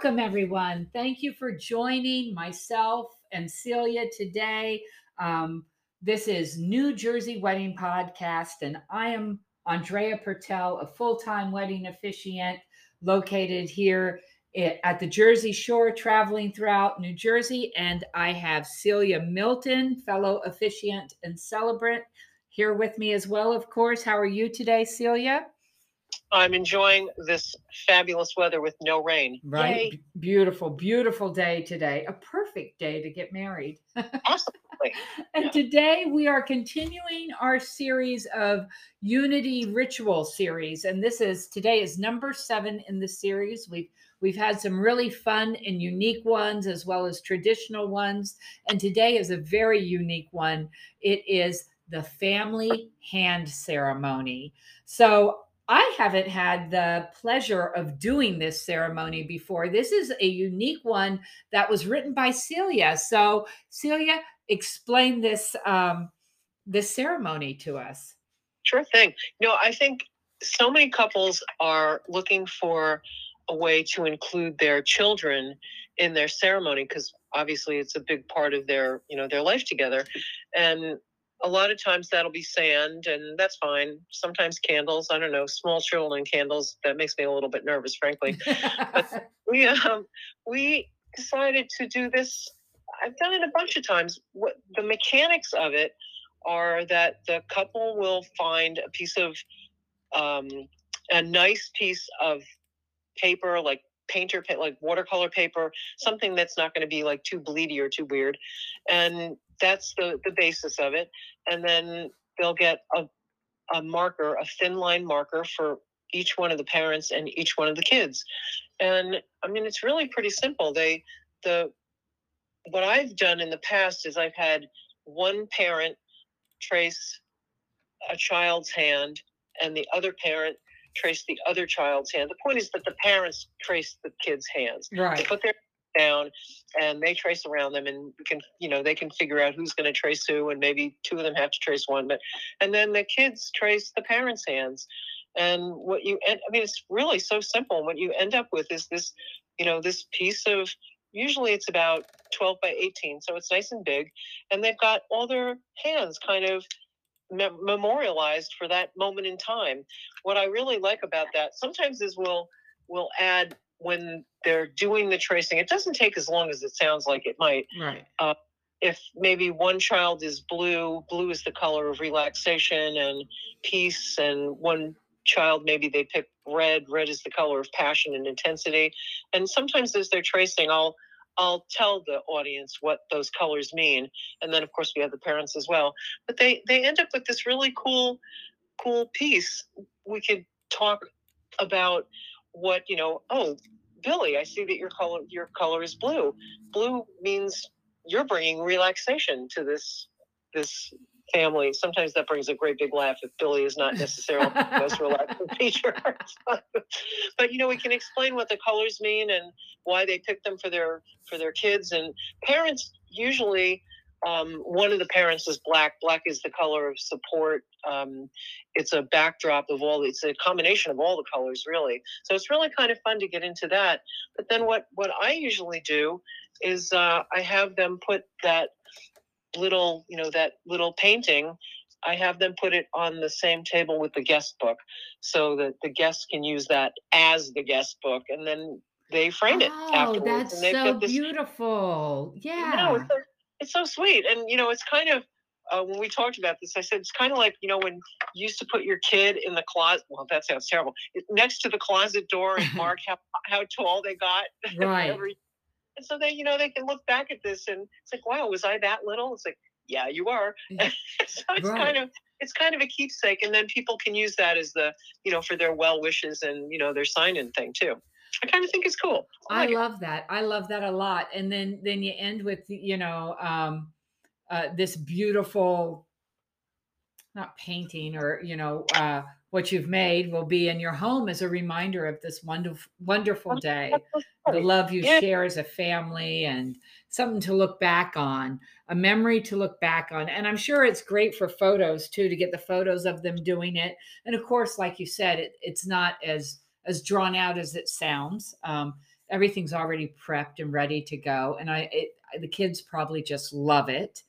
welcome, everyone. Thank you for joining myself and Celia today. Um, this is New Jersey Wedding Podcast, and I am Andrea Purtell, a full time wedding officiant located here at the Jersey Shore, traveling throughout New Jersey. And I have Celia Milton, fellow officiant and celebrant, here with me as well, of course. How are you today, Celia? I'm enjoying this fabulous weather with no rain. Right. Yay. Beautiful, beautiful day today. A perfect day to get married. Absolutely. and yeah. today we are continuing our series of Unity Ritual series. And this is today is number seven in the series. We've We've had some really fun and unique ones as well as traditional ones. And today is a very unique one. It is the family hand ceremony. So I haven't had the pleasure of doing this ceremony before. This is a unique one that was written by Celia. So, Celia, explain this um, this ceremony to us. Sure thing. You know, I think so many couples are looking for a way to include their children in their ceremony because obviously it's a big part of their you know their life together and a lot of times that'll be sand and that's fine. Sometimes candles i don't know small children candles that makes me a little bit nervous frankly. But we um we decided to do this i've done it a bunch of times. What the mechanics of it are that the couple will find a piece of um a nice piece of paper like painter like watercolor paper something that's not going to be like too bleedy or too weird. And that's the the basis of it. And then they'll get a, a marker a thin line marker for each one of the parents and each one of the kids. And i mean it's really pretty simple. They the what i've done in the past is i've had one parent trace a child's hand and the other parent trace the other child's hand. The point is that the parents trace the kids' hands. Right. They put their down and they trace around them and can you know they can figure out who's going to trace who and maybe two of them have to trace one but and then the kids trace the parents hands and what you end i mean it's really so simple what you end up with is this you know this piece of usually it's about 12 by 18 so it's nice and big and they've got all their hands kind of me- memorialized for that moment in time. What I really like about that sometimes is we'll we'll add when they're doing the tracing. It doesn't take as long as it sounds like it might. Right. Uh, if maybe one child is blue, blue is the color of relaxation and peace, and one child maybe they pick red, red is the color of passion and intensity. And sometimes as they're tracing, I'll I'll tell the audience what those colors mean, and then of course we have the parents as well. But they they end up with this really cool cool piece. We could talk about what you know. Oh, Billy, I see that your color your color is blue. Blue means you're bringing relaxation to this this family. Sometimes that brings a great big laugh if Billy is not necessarily the most relaxing feature. but you know, we can explain what the colors mean and why they pick them for their for their kids. And parents usually um, one of the parents is black. Black is the color of support. Um, it's a backdrop of all. It's a combination of all the colors, really. So it's really kind of fun to get into that. But then what what I usually do is uh, I have them put that little, you know, that little painting, I have them put it on the same table with the guest book so that the guests can use that as the guest book and then they frame it oh, afterwards. That's so this, beautiful. Yeah. You know, it's, so, it's so sweet. And, you know, it's kind of, uh, when we talked about this, I said it's kind of like you know when you used to put your kid in the closet. Well, that sounds terrible. Next to the closet door and mark how how tall they got. Right. every and so they, you know, they can look back at this and it's like, wow, was I that little? It's like, yeah, you are. so it's right. kind of it's kind of a keepsake, and then people can use that as the, you know, for their well wishes and you know their sign in thing too. I kind of think it's cool. I, like I love it. that. I love that a lot. And then then you end with you know um, uh, this beautiful, not painting or you know uh, what you've made will be in your home as a reminder of this wonderful wonderful day. The love you Yeah. share as a family and something to look back on a memory to look back on. And i'm sure it's great for photos too to get the photos of them doing it. And of course like you said it, it's not as as drawn out as it sounds. Um, everything's already prepped and ready to go. And i it, the kids probably just love it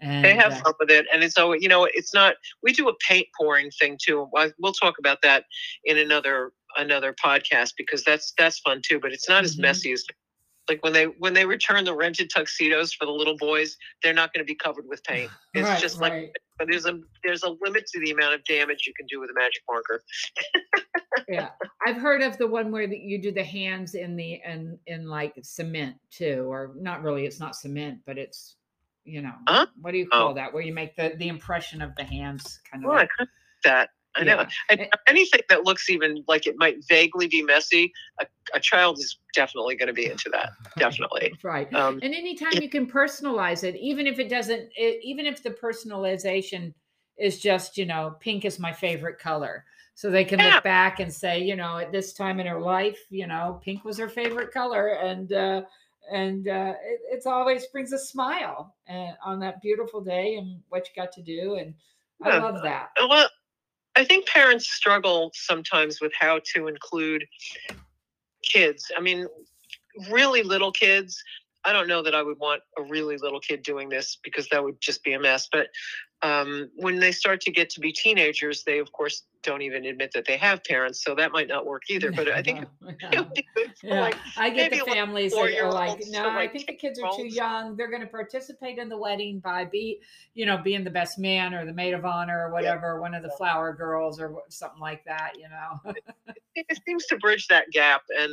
and they have uh, fun with it and it's always you know it's not we do a paint pouring thing too we'll talk about that in another another podcast because that's that's fun too but it's not as Mhm. messy as like when they when they return the rented tuxedos for the little boys they're not going to be covered with paint it's right, just like right. but there's a there's a limit to the amount of damage you can do with a magic marker yeah i've heard of the one where that you do the hands in the and in like cement too or not really it's not cement but it's you know Huh? what do you call Oh. that where you make the the impression of the hands kind of well, I like, of that I know. Yeah. And And- anything that looks even like it might vaguely be messy, a, a child is definitely going to be into that. Definitely. right Um, and anytime you can personalize it even if it doesn't it, even if the personalization is just you know pink is my favorite color so they can Yeah. look back and say you know at this time in her life you know pink was her favorite color and uh and uh it, it's always brings a smile uh, on that beautiful day and what you got to do and i Yeah. love that Well, I think parents struggle sometimes with how to include kids. I mean, really little kids. I don't know that I would want a really little kid doing this because that would just be a mess. But um, when they start to get to be teenagers, they of course don't even admit that they have parents, so that might not work either. But I think it Yeah. would be good for Yeah, like I get the like families that are like, no, I like, think the kids are too young. They're going to participate in the wedding by be, you know, being the best man or the maid of honor or whatever, one of the flower girls or something like that, you know. it seems to bridge that gap and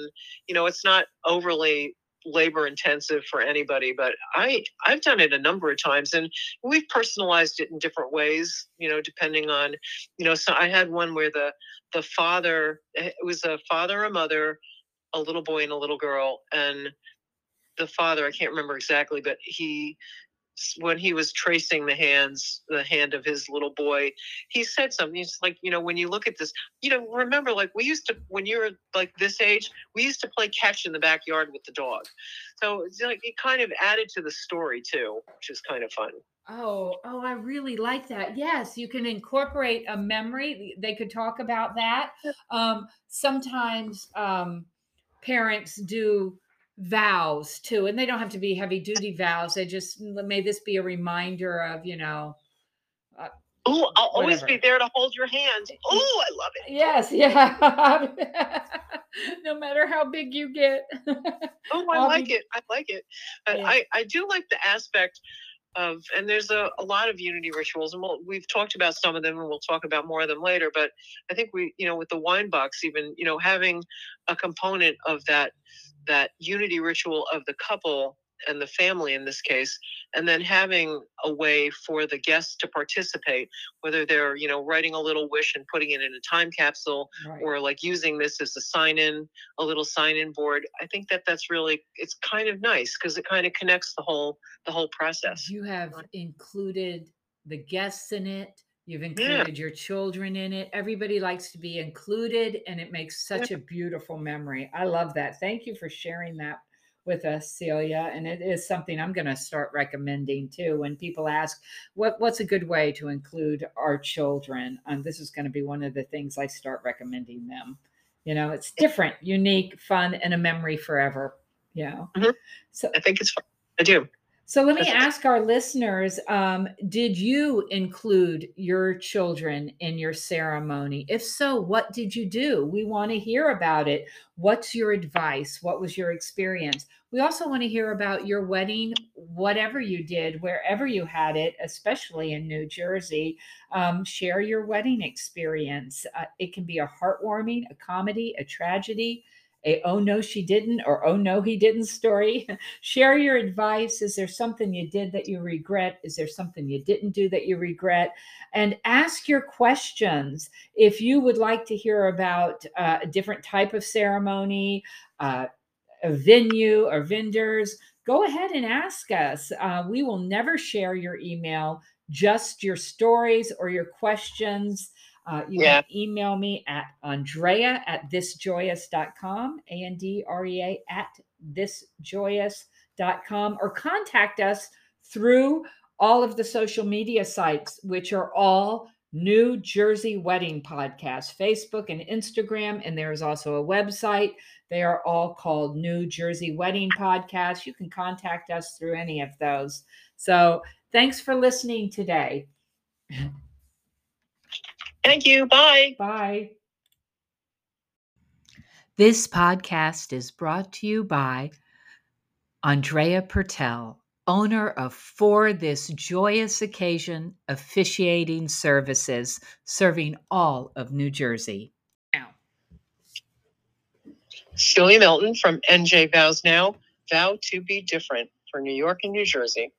you know it's not overly labor intensive for anybody but i i've done it a number of times and we've personalized it in different ways you know depending on you know so i had one where the the father eh, it was a father a mother a little boy and a little girl and the father i can't remember exactly but he when he was tracing the hands the hand of his little boy he said something he's like you know when you look at this you know, remember, like we used to, when you were like this age, we used to play catch in the backyard with the dog. So it's like it kind of added to the story too, which is kind of fun. oh, oh, I really like that. Yes, you can incorporate a memory. They could talk about that. Um, sometimes um, parents do vows too, and they don't have to be heavy duty vows. They just may this be a reminder of, you know, Oh, I'll always be there to hold your hand. Oh, I love it. Yes, yeah. no matter how big you get. Oh, I I'll like be- it. I like it. But Yeah. I, I do like the aspect of, and there's a, a lot of unity rituals, and we'll, we've talked about some of them, and we'll talk about more of them later. But I think we, you know, with the wine box, even, you know, having a component of that that unity ritual of the couple and the family in this case, and then having a way for the guests to participate, whether they're, you know, writing a little wish and putting it in a time capsule Right. or like using this as a sign in a little sign in board i think that that's really it's kind of nice because it kind of connects the whole the whole process You have included the guests in it. You've included your children in it. Everybody likes to be included, and it makes such a beautiful memory. I love that. Thank you for sharing that with us, Celia. And it is something I'm going to start recommending too. When people ask, "What what's a good way to include our children?" Um, this is going to be one of the things I start recommending them. You know, it's different, unique, fun, and a memory forever. You know, Mhm. so i think it's fun i do so let me ask our listeners um, Did you include your children in your ceremony? If so, what did you do? We want to hear about it. What's your advice? What was your experience? We also want to hear about your wedding, whatever you did, wherever you had it, especially in New Jersey. Um, share your wedding experience. Uh, it can be a heartwarming, a comedy, a tragedy, a oh no, she didn't, or oh no, he didn't story. Share your advice. Is there something you did that you regret? Is there something you didn't do that you regret? And ask your questions. If you would like to hear about uh, a different type of ceremony, uh, a venue or vendors, go ahead and ask us. Uh, we will never share your email, just your stories or your questions. Uh, you yeah. can email me at Andrea at thisjoyous.com, A N D R E A at thisjoyous.com, or contact us through all of the social media sites, which are all New Jersey Wedding Podcast, Facebook and Instagram. And there is also a website. They are all called New Jersey Wedding Podcast. You can contact us through any of those. So thanks for listening today. Thank you. Bye. Bye. This podcast is brought to you by Andrea Purtell owner of For This Joyous Occasion Officiating Services, serving all of New Jersey. Now, Celia Milton from NJ Vows Now, vow to be different for New York and New Jersey.